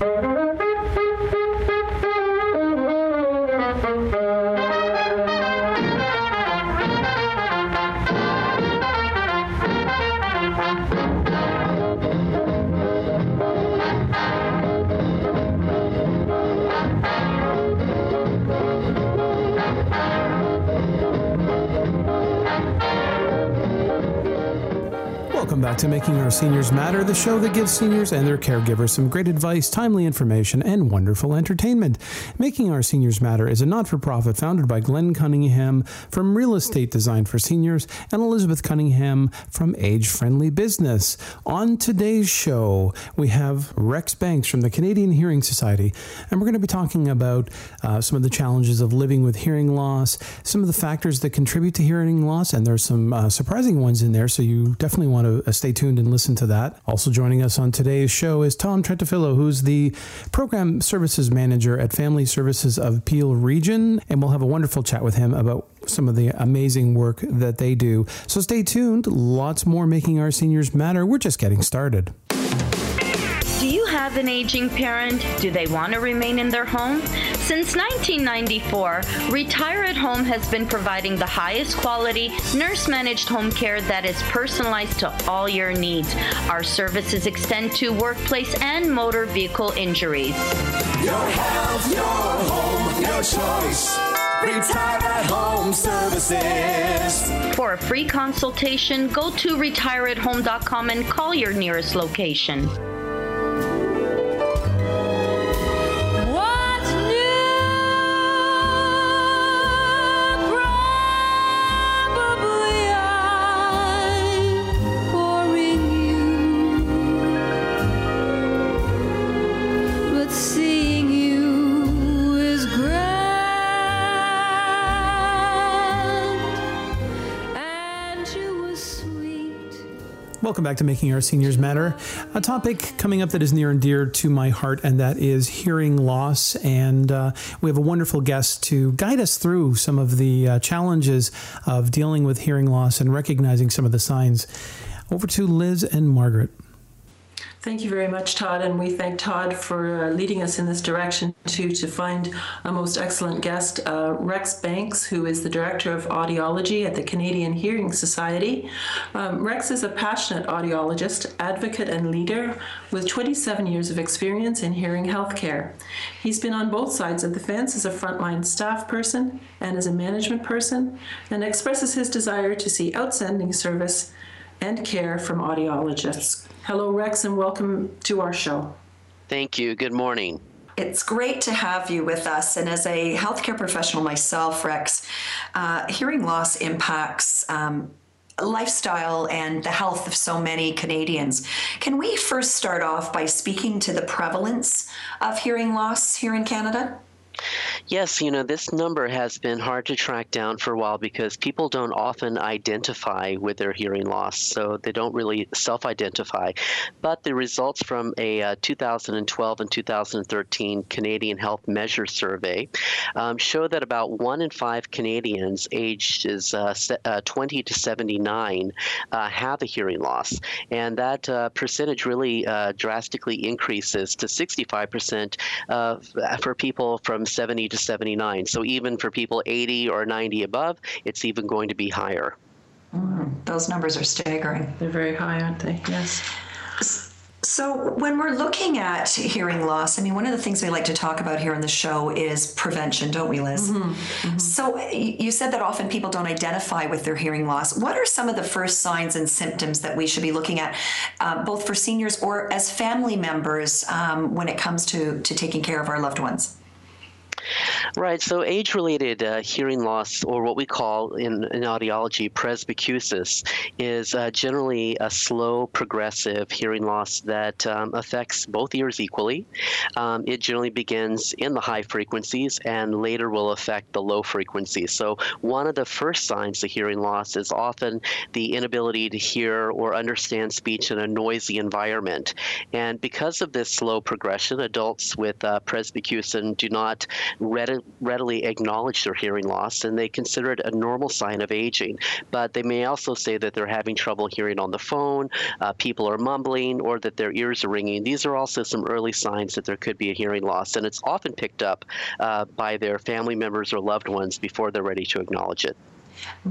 you Welcome back to Making Our Seniors Matter, the show that gives seniors and their caregivers some great advice, timely information, and wonderful entertainment. Making Our Seniors Matter is a not for profit founded by Glenn Cunningham from Real Estate Design for Seniors and Elizabeth Cunningham from Age Friendly Business. On today's show, we have Rex Banks from the Canadian Hearing Society, and we're going to be talking about uh, some of the challenges of living with hearing loss, some of the factors that contribute to hearing loss, and there's some uh, surprising ones in there, so you definitely want to Uh, stay tuned and listen to that. Also joining us on today's show is Tom Trentafillo, who's the Program Services Manager at Family Services of Peel Region, and we'll have a wonderful chat with him about some of the amazing work that they do. So stay tuned. Lots more Making Our Seniors Matter. We're just getting started. Have an aging parent? Do they want to remain in their home? Since 1994, Retire at Home has been providing the highest quality nurse managed home care that is personalized to all your needs. Our services extend to workplace and motor vehicle injuries. Your health, your home, your choice. Retire at Home Services. For a free consultation, go to retireathome.com and call your nearest location. Welcome back to Making Our Seniors Matter. A topic coming up that is near and dear to my heart, and that is hearing loss. And uh, we have a wonderful guest to guide us through some of the uh, challenges of dealing with hearing loss and recognizing some of the signs. Over to Liz and Margaret. Thank you very much, Todd, and we thank Todd for uh, leading us in this direction to to find a most excellent guest, uh, Rex Banks, who is the director of audiology at the Canadian Hearing Society. Um, Rex is a passionate audiologist, advocate, and leader with 27 years of experience in hearing healthcare. He's been on both sides of the fence as a frontline staff person and as a management person, and expresses his desire to see outstanding service and care from audiologists. Hello, Rex, and welcome to our show. Thank you. Good morning. It's great to have you with us. And as a healthcare professional myself, Rex, uh, hearing loss impacts um, lifestyle and the health of so many Canadians. Can we first start off by speaking to the prevalence of hearing loss here in Canada? Yes, you know, this number has been hard to track down for a while because people don't often identify with their hearing loss, so they don't really self identify. But the results from a uh, 2012 and 2013 Canadian Health Measure Survey um, show that about one in five Canadians aged is uh, se- uh, 20 to 79 uh, have a hearing loss. And that uh, percentage really uh, drastically increases to 65% uh, for people from 70 to 79. So even for people 80 or 90 above, it's even going to be higher. Those numbers are staggering. They're very high, aren't they? Yes. So, when we're looking at hearing loss, I mean, one of the things we like to talk about here on the show is prevention, don't we, Liz? So, you said that often people don't identify with their hearing loss. What are some of the first signs and symptoms that we should be looking at, uh, both for seniors or as family members, um, when it comes to, to taking care of our loved ones? Right. So age-related uh, hearing loss, or what we call in, in audiology presbycusis, is uh, generally a slow, progressive hearing loss that um, affects both ears equally. Um, it generally begins in the high frequencies and later will affect the low frequencies. So one of the first signs of hearing loss is often the inability to hear or understand speech in a noisy environment. And because of this slow progression, adults with uh, presbycusis do not readily acknowledge their hearing loss and they consider it a normal sign of aging. But they may also say that they're having trouble hearing on the phone, uh, people are mumbling, or that their ears are ringing. These are also some early signs that there could be a hearing loss, and it's often picked up uh, by their family members or loved ones before they're ready to acknowledge it.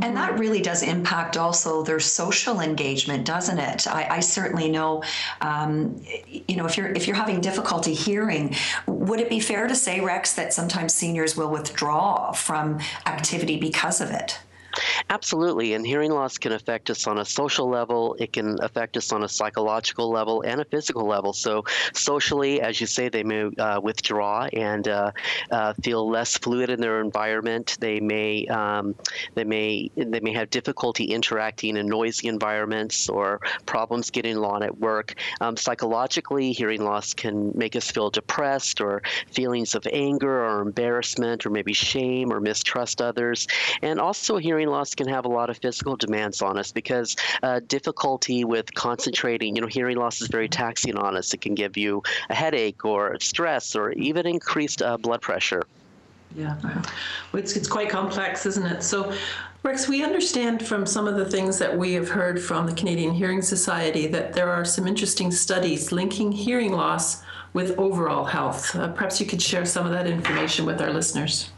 And that really does impact also their social engagement, doesn't it? I, I certainly know, um, you know, if you're if you're having difficulty hearing, would it be fair to say, Rex, that sometimes seniors will withdraw from activity because of it? Absolutely, and hearing loss can affect us on a social level. It can affect us on a psychological level and a physical level. So, socially, as you say, they may uh, withdraw and uh, uh, feel less fluid in their environment. They may um, they may they may have difficulty interacting in noisy environments or problems getting along at work. Um, psychologically, hearing loss can make us feel depressed or feelings of anger or embarrassment or maybe shame or mistrust others, and also hearing loss can have a lot of physical demands on us because uh, difficulty with concentrating, you know, hearing loss is very taxing on us. It can give you a headache or stress or even increased uh, blood pressure. Yeah, it's, it's quite complex, isn't it? So, Rex, we understand from some of the things that we have heard from the Canadian Hearing Society that there are some interesting studies linking hearing loss with overall health. Uh, perhaps you could share some of that information with our listeners.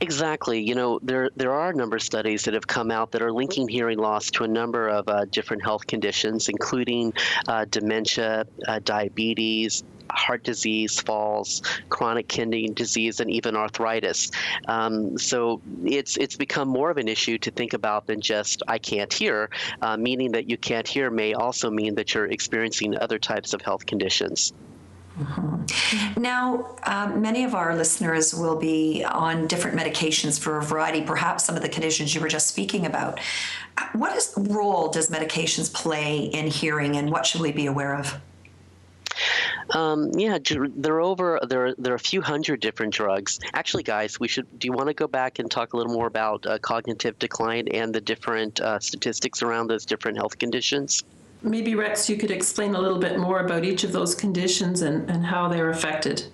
Exactly. You know, there there are a number of studies that have come out that are linking hearing loss to a number of uh, different health conditions, including uh, dementia, uh, diabetes, heart disease, falls, chronic kidney disease, and even arthritis. Um, so it's it's become more of an issue to think about than just I can't hear. Uh, meaning that you can't hear may also mean that you're experiencing other types of health conditions. Mm-hmm. Now, um, many of our listeners will be on different medications for a variety, perhaps some of the conditions you were just speaking about. What is, role does medications play in hearing, and what should we be aware of? Um, yeah, there are over there. There are a few hundred different drugs. Actually, guys, we should. Do you want to go back and talk a little more about uh, cognitive decline and the different uh, statistics around those different health conditions? Maybe, Rex, you could explain a little bit more about each of those conditions and, and how they're affected.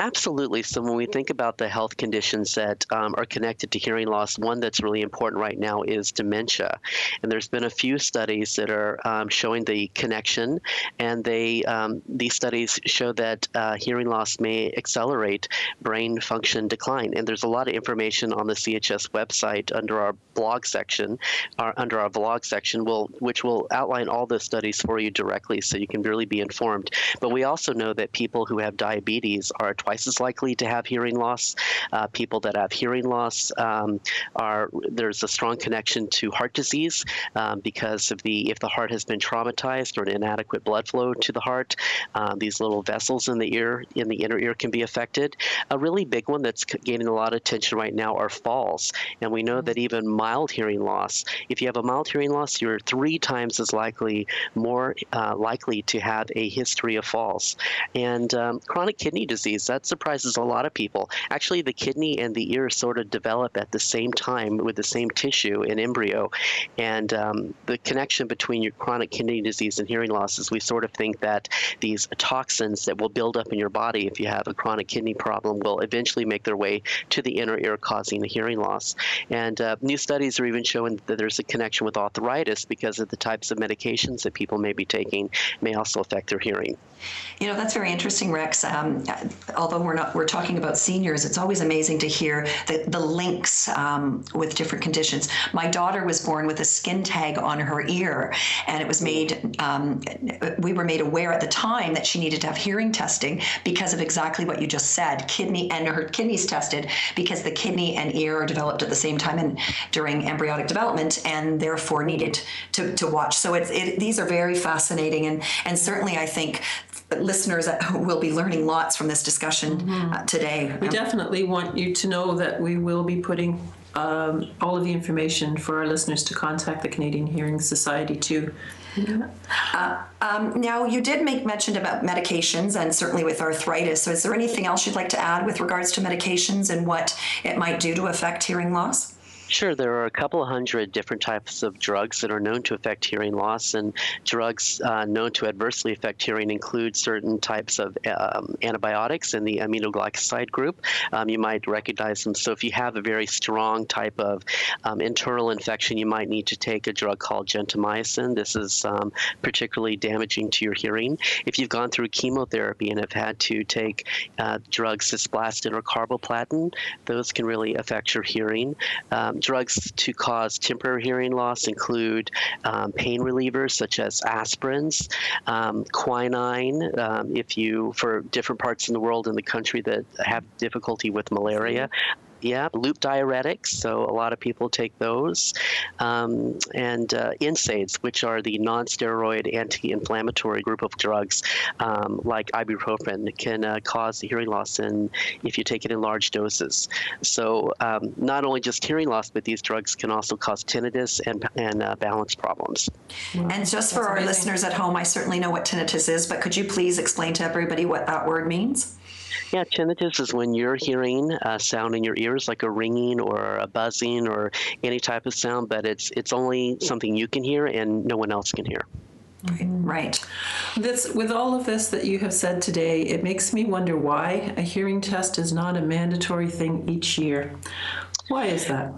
Absolutely. So when we think about the health conditions that um, are connected to hearing loss, one that's really important right now is dementia. And there's been a few studies that are um, showing the connection, and they um, these studies show that uh, hearing loss may accelerate brain function decline. And there's a lot of information on the CHS website under our blog section, under our blog section, will which will outline all the studies for you directly, so you can really be informed. But we also know that people who have diabetes are twice as likely to have hearing loss. Uh, people that have hearing loss um, are there's a strong connection to heart disease um, because of the if the heart has been traumatized or an inadequate blood flow to the heart, uh, these little vessels in the ear in the inner ear can be affected. A really big one that's gaining a lot of attention right now are falls, and we know that even mild hearing loss, if you have a mild hearing loss, you're three times as likely more uh, likely to have a history of falls, and um, chronic kidney disease that surprises a lot of people. Actually, the kidney and the ear sort of develop at the same time with the same tissue in embryo. And um, the connection between your chronic kidney disease and hearing loss is we sort of think that these toxins that will build up in your body if you have a chronic kidney problem will eventually make their way to the inner ear, causing the hearing loss. And uh, new studies are even showing that there's a connection with arthritis because of the types of medications that people may be taking may also affect their hearing. You know, that's very interesting, Rex. Um, although we're not we're talking about seniors, it's always amazing to hear the, the links um, with different conditions. My daughter was born with a skin tag on her ear, and it was made. Um, we were made aware at the time that she needed to have hearing testing because of exactly what you just said. Kidney and her kidneys tested because the kidney and ear are developed at the same time and during embryonic development, and therefore needed to, to watch. So it's it, these are very fascinating, and and certainly I think listeners will be learning lots from this discussion mm-hmm. uh, today. We definitely want you to know that we will be putting um, all of the information for our listeners to contact the Canadian Hearing Society too. Uh, um, now, you did make mention about medications and certainly with arthritis. So, is there anything else you'd like to add with regards to medications and what it might do to affect hearing loss? Sure, there are a couple hundred different types of drugs that are known to affect hearing loss, and drugs uh, known to adversely affect hearing include certain types of um, antibiotics in the aminoglycoside group. Um, you might recognize them. So, if you have a very strong type of um, internal infection, you might need to take a drug called gentamicin. This is um, particularly damaging to your hearing. If you've gone through chemotherapy and have had to take uh, drugs cisplatin or carboplatin, those can really affect your hearing. Um, drugs to cause temporary hearing loss include um, pain relievers such as aspirins, um, quinine. Um, if you, for different parts in the world in the country that have difficulty with malaria, yeah, loop diuretics. So a lot of people take those, um, and uh, NSAIDs, which are the non-steroid anti-inflammatory group of drugs, um, like ibuprofen, can uh, cause hearing loss in if you take it in large doses. So um, not only just hearing loss, but these drugs can also cause tinnitus and and uh, balance problems. And just for our listeners at home, I certainly know what tinnitus is, but could you please explain to everybody what that word means? Yeah, tinnitus is when you're hearing a sound in your ears, like a ringing or a buzzing or any type of sound, but it's it's only something you can hear and no one else can hear. Right. This, with all of this that you have said today, it makes me wonder why a hearing test is not a mandatory thing each year. Why is that?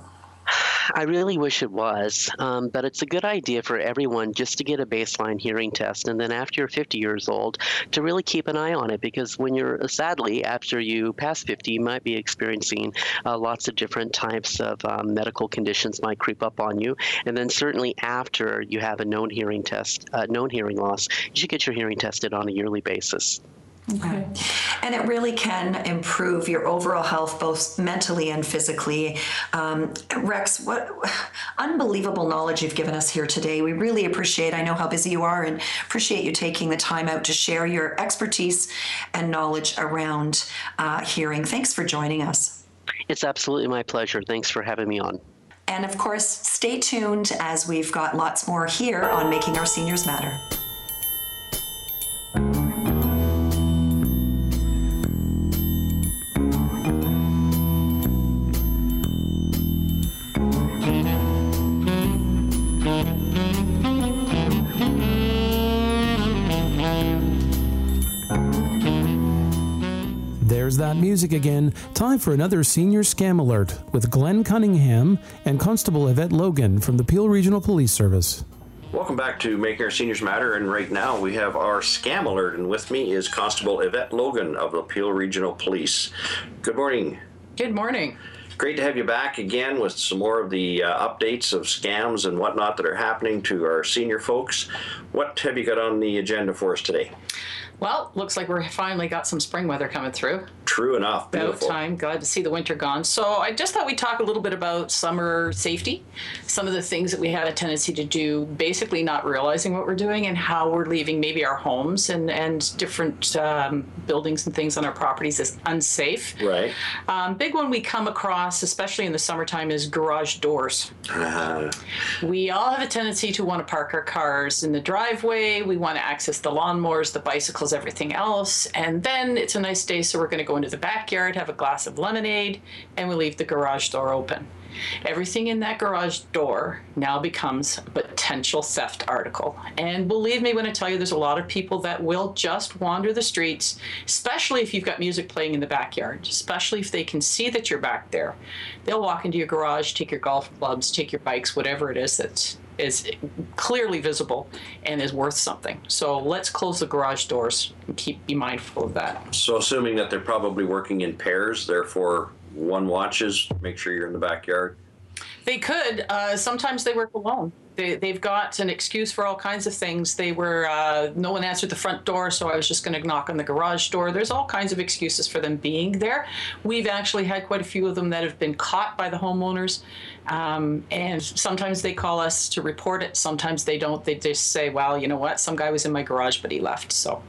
I really wish it was, um, but it's a good idea for everyone just to get a baseline hearing test, and then after you're 50 years old, to really keep an eye on it because when you're sadly after you pass 50, you might be experiencing uh, lots of different types of um, medical conditions might creep up on you, and then certainly after you have a known hearing test, uh, known hearing loss, you should get your hearing tested on a yearly basis. Okay. And it really can improve your overall health, both mentally and physically. Um, Rex, what unbelievable knowledge you've given us here today. We really appreciate. I know how busy you are, and appreciate you taking the time out to share your expertise and knowledge around uh, hearing. Thanks for joining us. It's absolutely my pleasure. Thanks for having me on. And of course, stay tuned as we've got lots more here on Making Our Seniors Matter. There's that music again. Time for another senior scam alert with Glenn Cunningham and Constable Yvette Logan from the Peel Regional Police Service. Welcome back to Making Our Seniors Matter, and right now we have our scam alert, and with me is Constable Yvette Logan of the Peel Regional Police. Good morning. Good morning. Great to have you back again with some more of the uh, updates of scams and whatnot that are happening to our senior folks. What have you got on the agenda for us today? Well, looks like we're finally got some spring weather coming through. True enough. About Beautiful. time. Glad to see the winter gone. So I just thought we'd talk a little bit about summer safety, some of the things that we have a tendency to do, basically not realizing what we're doing and how we're leaving maybe our homes and, and different um, buildings and things on our properties as unsafe. Right. Um, big one we come across, especially in the summertime, is garage doors. Uh, We all have a tendency to want to park our cars in the driveway. We want to access the lawnmowers, the bicycles, everything else. And then it's a nice day, so we're going to go into the backyard, have a glass of lemonade, and we leave the garage door open. Everything in that garage door now becomes a potential theft article. And believe me when I tell you, there's a lot of people that will just wander the streets, especially if you've got music playing in the backyard, especially if they can see that you're back there. They'll walk into your garage, take your golf clubs, take your bikes, whatever it is that's is clearly visible and is worth something. So let's close the garage doors and keep be mindful of that. so, assuming that they're probably working in pairs, therefore one watches, make sure you're in the backyard. They could. Uh, sometimes they work alone. They, they've got an excuse for all kinds of things. They were, uh, no one answered the front door, so I was just going to knock on the garage door. There's all kinds of excuses for them being there. We've actually had quite a few of them that have been caught by the homeowners. Um, and sometimes they call us to report it. Sometimes they don't. They just say, well, you know what? Some guy was in my garage, but he left. So.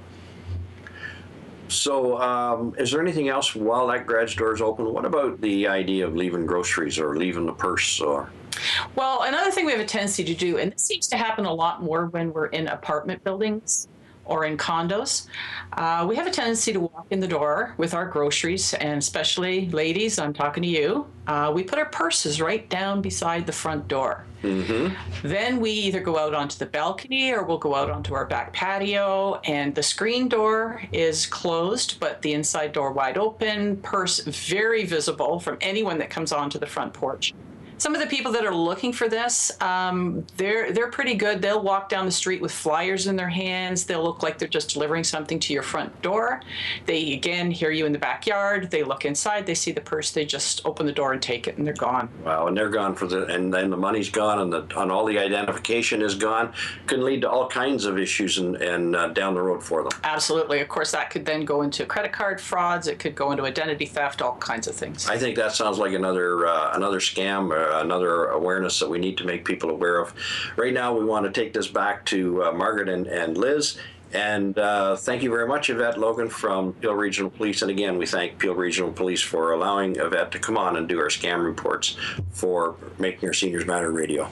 So, um, is there anything else while that garage door is open? What about the idea of leaving groceries or leaving the purse or? Well, another thing we have a tendency to do, and this seems to happen a lot more when we're in apartment buildings or in condos. Uh, we have a tendency to walk in the door with our groceries, and especially ladies, I'm talking to you. Uh, we put our purses right down beside the front door. Then we either go out onto the balcony or we'll go out onto our back patio, and the screen door is closed, but the inside door wide open, purse very visible from anyone that comes onto the front porch. Some of the people that are looking for this, um, they're they're pretty good. They'll walk down the street with flyers in their hands. They'll look like they're just delivering something to your front door. They again hear you in the backyard. They look inside. They see the purse. They just open the door and take it, and they're gone. Wow, and they're gone for the, and then the money's gone, and the, and all the identification is gone. Can lead to all kinds of issues and, and uh, down the road for them. Absolutely. Of course, that could then go into credit card frauds. It could go into identity theft. All kinds of things. I think that sounds like another uh, another scam, uh, another awareness that we need to make people aware of. Right now, we want to take this back to uh, Margaret and, and Liz. And uh, thank you very much, Yvette Logan from Peel Regional Police. And again, we thank Peel Regional Police for allowing Yvette to come on and do our scam reports for making our Seniors Matter radio.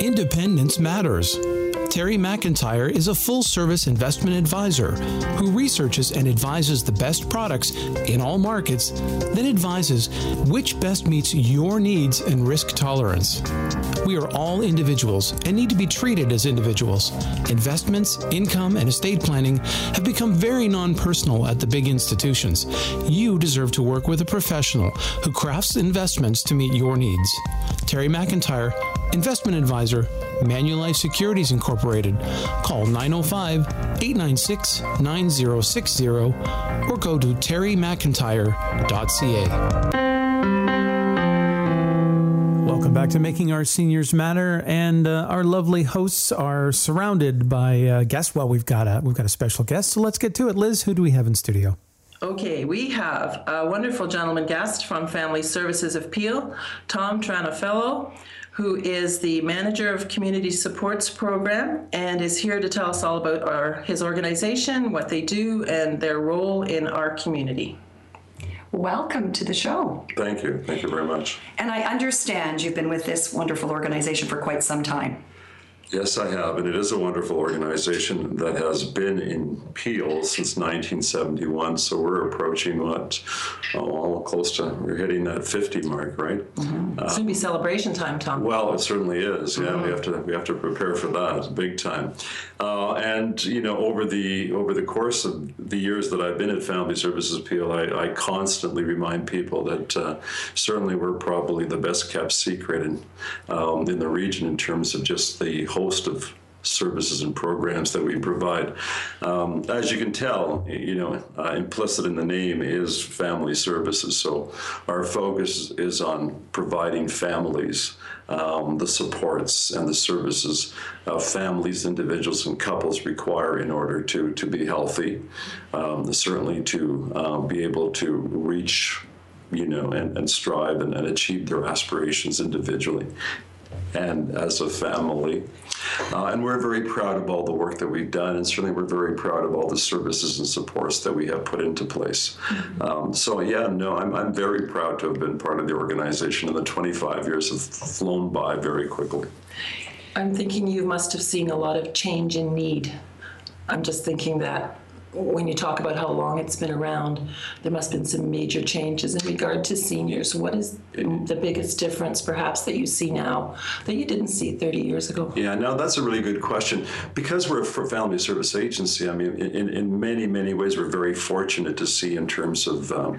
Independence matters. Terry McIntyre is a full service investment advisor who researches and advises the best products in all markets, then advises which best meets your needs and risk tolerance. We are all individuals and need to be treated as individuals. Investments, income, and estate planning have become very non personal at the big institutions. You deserve to work with a professional who crafts investments to meet your needs. Terry McIntyre, investment advisor, Manulife Securities Incorporated. Call 905 896 9060 or go to terrymcintyre.ca. Welcome back to Making Our Seniors Matter, and uh, our lovely hosts are surrounded by uh, guests. Well, we've got a we've got a special guest, so let's get to it. Liz, who do we have in studio? Okay, we have a wonderful gentleman guest from Family Services of Peel, Tom Tranafello, who is the manager of Community Supports Program and is here to tell us all about our, his organization, what they do, and their role in our community. Welcome to the show. Thank you. Thank you very much. And I understand you've been with this wonderful organization for quite some time. Yes, I have, and it is a wonderful organization that has been in Peel since 1971. So we're approaching what, oh, all close to we're hitting that 50 mark, right? It's going to be celebration time, Tom. Well, it certainly is. Yeah, we have to we have to prepare for that big time. Uh, and you know, over the over the course of the years that I've been at Family Services of Peel, I, I constantly remind people that uh, certainly we're probably the best kept secret in um, in the region in terms of just the host of services and programs that we provide. Um, as you can tell, you know, uh, implicit in the name is family services. So our focus is on providing families um, the supports and the services families, individuals, and couples require in order to to be healthy. Um, certainly to uh, be able to reach you know, and, and strive and, and achieve their aspirations individually and as a family. Uh, and we're very proud of all the work that we've done, and certainly we're very proud of all the services and supports that we have put into place. Um, so, yeah, no, I'm, I'm very proud to have been part of the organization, and the 25 years have flown by very quickly. I'm thinking you must have seen a lot of change in need. I'm just thinking that when you talk about how long it's been around, there must have been some major changes in regard to seniors. What is the biggest difference, perhaps, that you see now that you didn't see 30 years ago? Yeah, no, that's a really good question. Because we're a family service agency, I mean, in, in many, many ways, we're very fortunate to see in terms of um,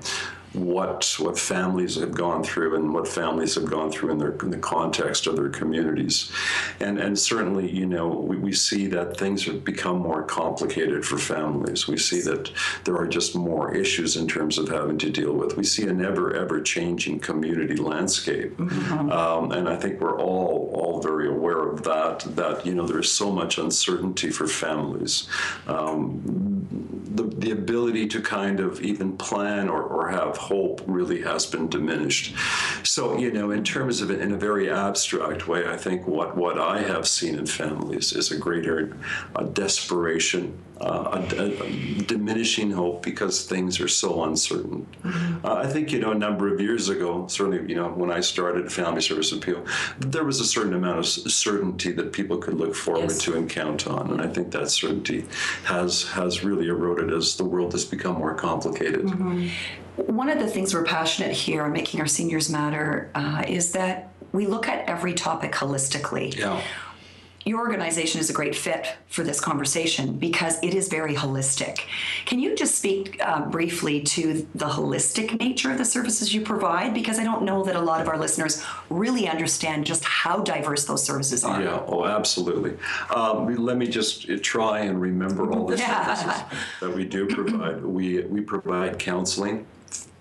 what what families have gone through and what families have gone through in their in the context of their communities, and and certainly you know we, we see that things have become more complicated for families. We see that there are just more issues in terms of having to deal with. We see an ever ever changing community landscape, um, and I think we're all all very aware of that. That you know there is so much uncertainty for families. Um, the, ability to kind of even plan or, or have hope really has been diminished. So, you know, in terms of it, in a very abstract way, I think what, what I have seen in families is a greater uh, desperation uh, a, a diminishing hope because things are so uncertain. Mm-hmm. Uh, I think you know a number of years ago, certainly you know when I started Family Service of Peel, there was a certain amount of certainty that people could look forward yes. to and count on, and I think that certainty has has really eroded as the world has become more complicated. Mm-hmm. One of the things we're passionate here on making our seniors matter uh, is that we look at every topic holistically. Yeah your organization is a great fit for this conversation because it is very holistic. Can you just speak uh, briefly to the holistic nature of the services you provide? Because I don't know that a lot of our listeners really understand just how diverse those services are. Yeah, oh, absolutely. Um, let me just try and remember all the yeah. services that we do provide. We, we provide counseling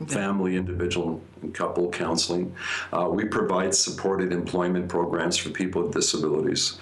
family, individual, and couple counseling. Uh, we provide supported employment programs for people with disabilities.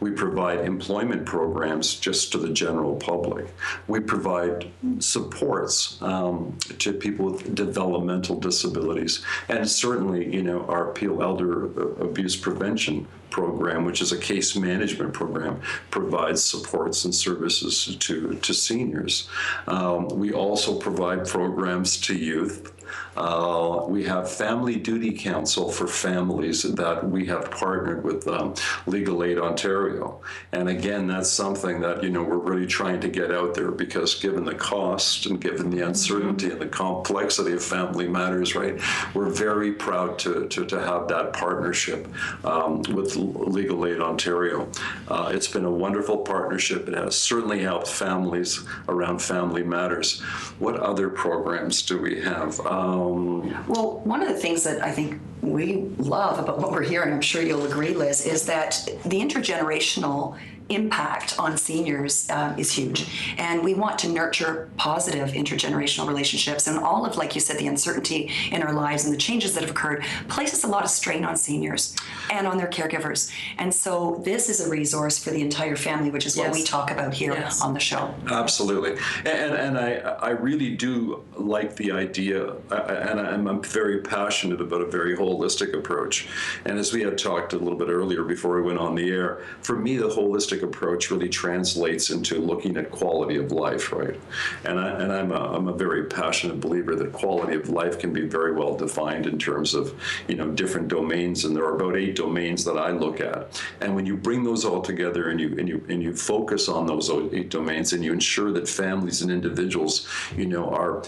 We provide employment programs just to the general public. We provide supports um, to people with developmental disabilities. And certainly, you know, our Peel Elder Abuse Prevention program, which is a case management program, provides supports and services to, to seniors. Um, we also provide programs to youth. Uh, we have Family Duty Counsel for families that we have partnered with um, Legal Aid Ontario. And again, that's something that, you know, we're really trying to get out there because given the cost and given the uncertainty and the complexity of family matters, right, we're very proud to, to, to have that partnership um, with Legal Aid Ontario. Uh, it's been a wonderful partnership. It has certainly helped families around family matters. What other programs do we have? Um, well, one of the things that I think we love about what we're hearing, I'm sure you'll agree, Liz, is that the intergenerational impact on seniors um, is huge. And we want to nurture positive intergenerational relationships. And all of, like you said, the uncertainty in our lives and the changes that have occurred places a lot of strain on seniors and on their caregivers. And so this is a resource for the entire family, which is yes. what we talk about here yes. on the show. Absolutely. And, and I, I really do like the idea, and I'm very passionate about a very holistic approach. And as we had talked a little bit earlier before we went on the air, for me, the holistic holistic approach really translates into looking at quality of life, right? And, I, and I'm, a, I'm a very passionate believer that quality of life can be very well defined in terms of, you know, different domains. And there are about eight domains that I look at. And when you bring those all together and you, and you, and you focus on those eight domains and you ensure that families and individuals, you know, are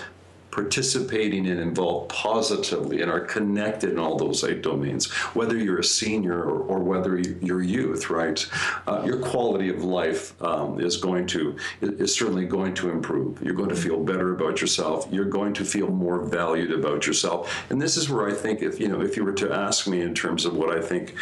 participating and involved positively and are connected in all those eight domains, whether you're a senior or, or whether you're youth, right? Uh, your quality of life um, is going to is certainly going to improve. You're going to feel better about yourself. You're going to feel more valued about yourself. And this is where I think, if you know, if you were to ask me in terms of what I think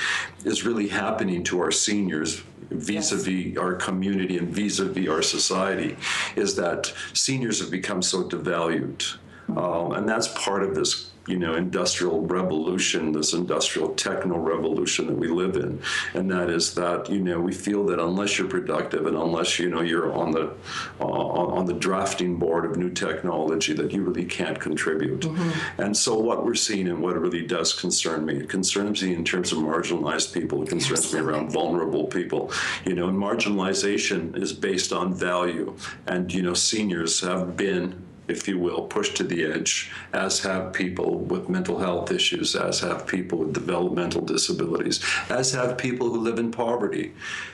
is really happening to our seniors vis-a-vis our community and vis-a-vis our society is that seniors have become so devalued. Um, and that's part of this you know industrial revolution this industrial techno revolution that we live in. And that is that you know we feel that unless you're productive and unless you know you're on the uh, on the drafting board of new technology that you really can't contribute. Mm-hmm. and so what we're seeing and what really does concern me it concerns me in terms of marginalized people. It concerns yes. me around vulnerable people. You know and marginalization is based on value. And you know seniors have been if you will, pushed to the edge, as have people with mental health issues, as have people with developmental disabilities, as have people who live in poverty.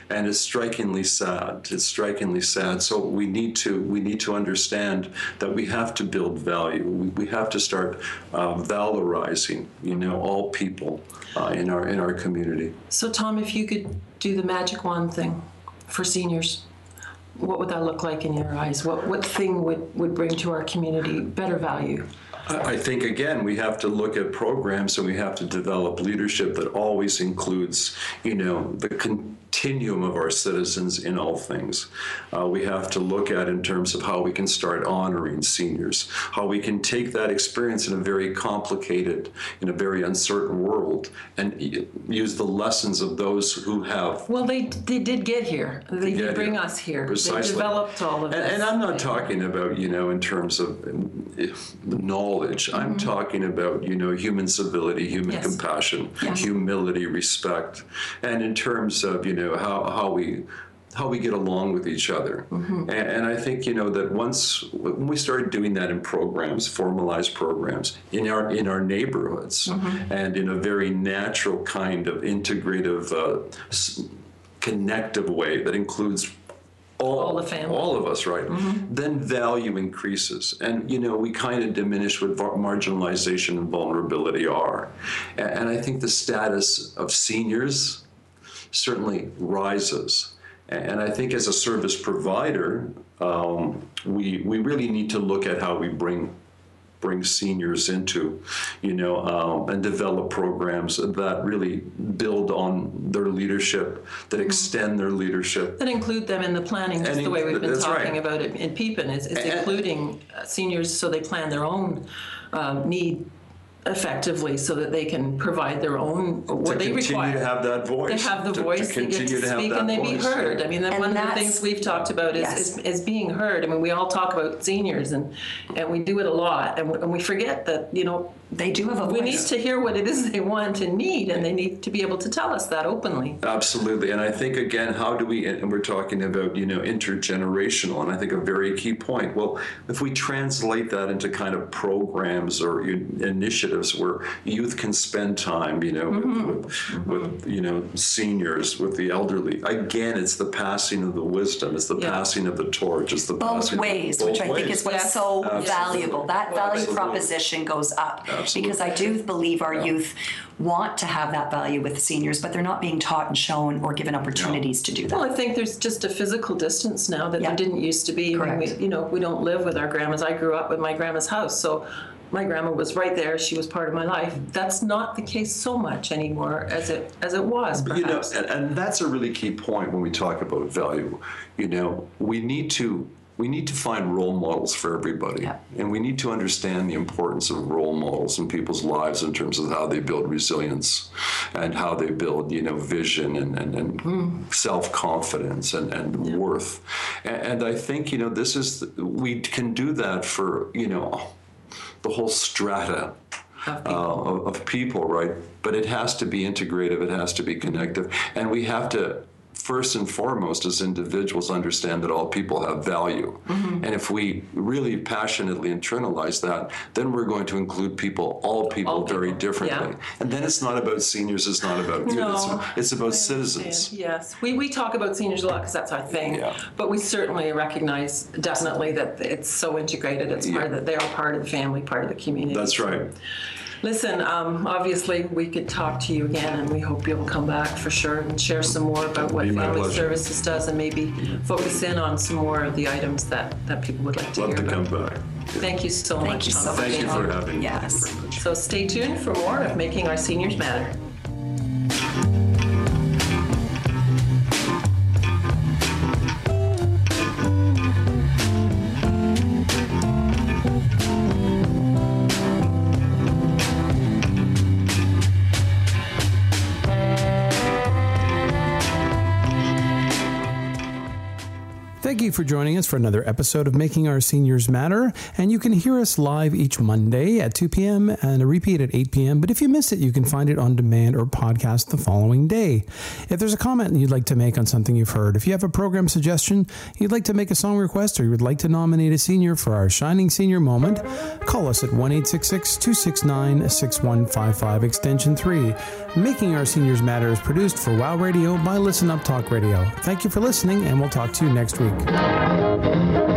And it's strikingly sad. It's strikingly sad. So we need to we need to understand that we have to build value. We, we have to start uh, valorizing, you know, all people uh, in our in our community. So Tom, if you could do the magic wand thing for seniors what would that look like in your eyes? What what thing would, would bring to our community better value? I think again we have to look at programs and we have to develop leadership that always includes, you know, the con- continuum of our citizens in all things. Uh, we have to look at in terms of how we can start honoring seniors, how we can take that experience in a very complicated, in a very uncertain world, and use the lessons of those who have Well, they they did get here. They did bring here. us here. Precisely. They developed all of and, this. and I'm not talking about, you know, in terms of um, knowledge. I'm talking about, you know, human civility, human Yes. compassion, humility, respect, and in terms of, you know, how, how we how we get along with each other. Mm-hmm. And, and I think, you know, that once when we started doing that in programs, formalized programs in our in our neighborhoods mm-hmm. and in a very natural kind of integrative uh, s- connective way that includes all, All the family. all of us, right? Mm-hmm. Then value increases, and you know we kind of diminish what marginalization and vulnerability are, and, and I think the status of seniors certainly rises. And I think as a service provider, um, we we really need to look at how we bring bring seniors into, you know, um, and develop programs that really build on their leadership, that extend their leadership. that include them in the planning, just And the way we've been talking right. about it in Peepin, is, is And- including uh, seniors so they plan their own um, need effectively so that they can provide their own, to what they continue require. to have that voice. They have the to, voice, to they get continue to to have speak that and they be voice. heard. I mean, that And one of the that's- things we've talked about is, Yes. is, is being heard. I mean, we all talk about seniors and, and we do it a lot and we, and we forget that, you know, They do have a we voice. need to hear what it is they want and need and they need to be able to tell us that openly. Absolutely, and I think again, how do we? And we're talking about you know intergenerational, and I think a very key point. Well, if we translate that into kind of programs or initiatives where youth can spend time, you know, Mm-hmm. with, with, with you know seniors, with the elderly. Again, it's the passing of the wisdom, it's the Yeah. passing of the torch, it's the both passing ways, both which I think is what's Yes. so Absolutely. valuable. That value Absolutely. proposition goes up Absolutely. Because I do believe our youth want to have that value with seniors, but they're not being taught and shown or given opportunities to do that. Well, that. I think there's just a physical distance now that Yeah. there didn't used to be. I mean, Correct. we, you know, we don't live with our grandmas. I grew up with my grandma's house, so my grandma was right there. She was part of my life. That's not the case so much anymore as it as it was. you know and, and that's a really key point when we talk about value you know we need to we need to find role models for everybody. Yeah. and we need to understand the importance of role models in people's lives in terms of how they build resilience and how they build you know vision and, and, and self-confidence and, and worth. And, and i think you know this is we can do that for you know the whole strata Of uh, of, of people, right? But it has to be integrative, it has to be connective, and we have to first and foremost as individuals understand that all people have value. Mm-hmm. And if we really passionately internalize that, then we're going to include people, all people, All very differently. yeah. And then it's not about seniors, it's not about No, it's, it's about I citizens. understand. Yes, we, we talk about seniors a lot because that's our thing. Yeah. But we certainly recognize definitely that it's so integrated. It's part of Yeah. the, they are part of the family, part of the community. That's right. Listen, um, obviously, we could talk to you again, and we hope you'll come back for sure and share some more about what Be my Family pleasure. Services does and maybe focus in on some more of the items that, that people would like to Love hear to come about. back. Thank you so Thank much. you so Tom, much. Thank you being for on. having me. Yes. So stay tuned for more of Making Our Seniors Matter. Thank you for joining us for another episode of Making Our Seniors Matter. And you can hear us live each Monday at 2 p.m. and a repeat at 8 p.m. But if you miss it, you can find it on demand or podcast the following day. If there's a comment you'd like to make on something you've heard, if you have a program suggestion, you'd like to make a song request, or you would like to nominate a senior for our Shining Senior Moment, call us at 1 269 6155 extension 3. Making Our Seniors Matter is produced for WOW Radio by Listen Up Talk Radio. Thank you for listening, and we'll talk to you next week. Música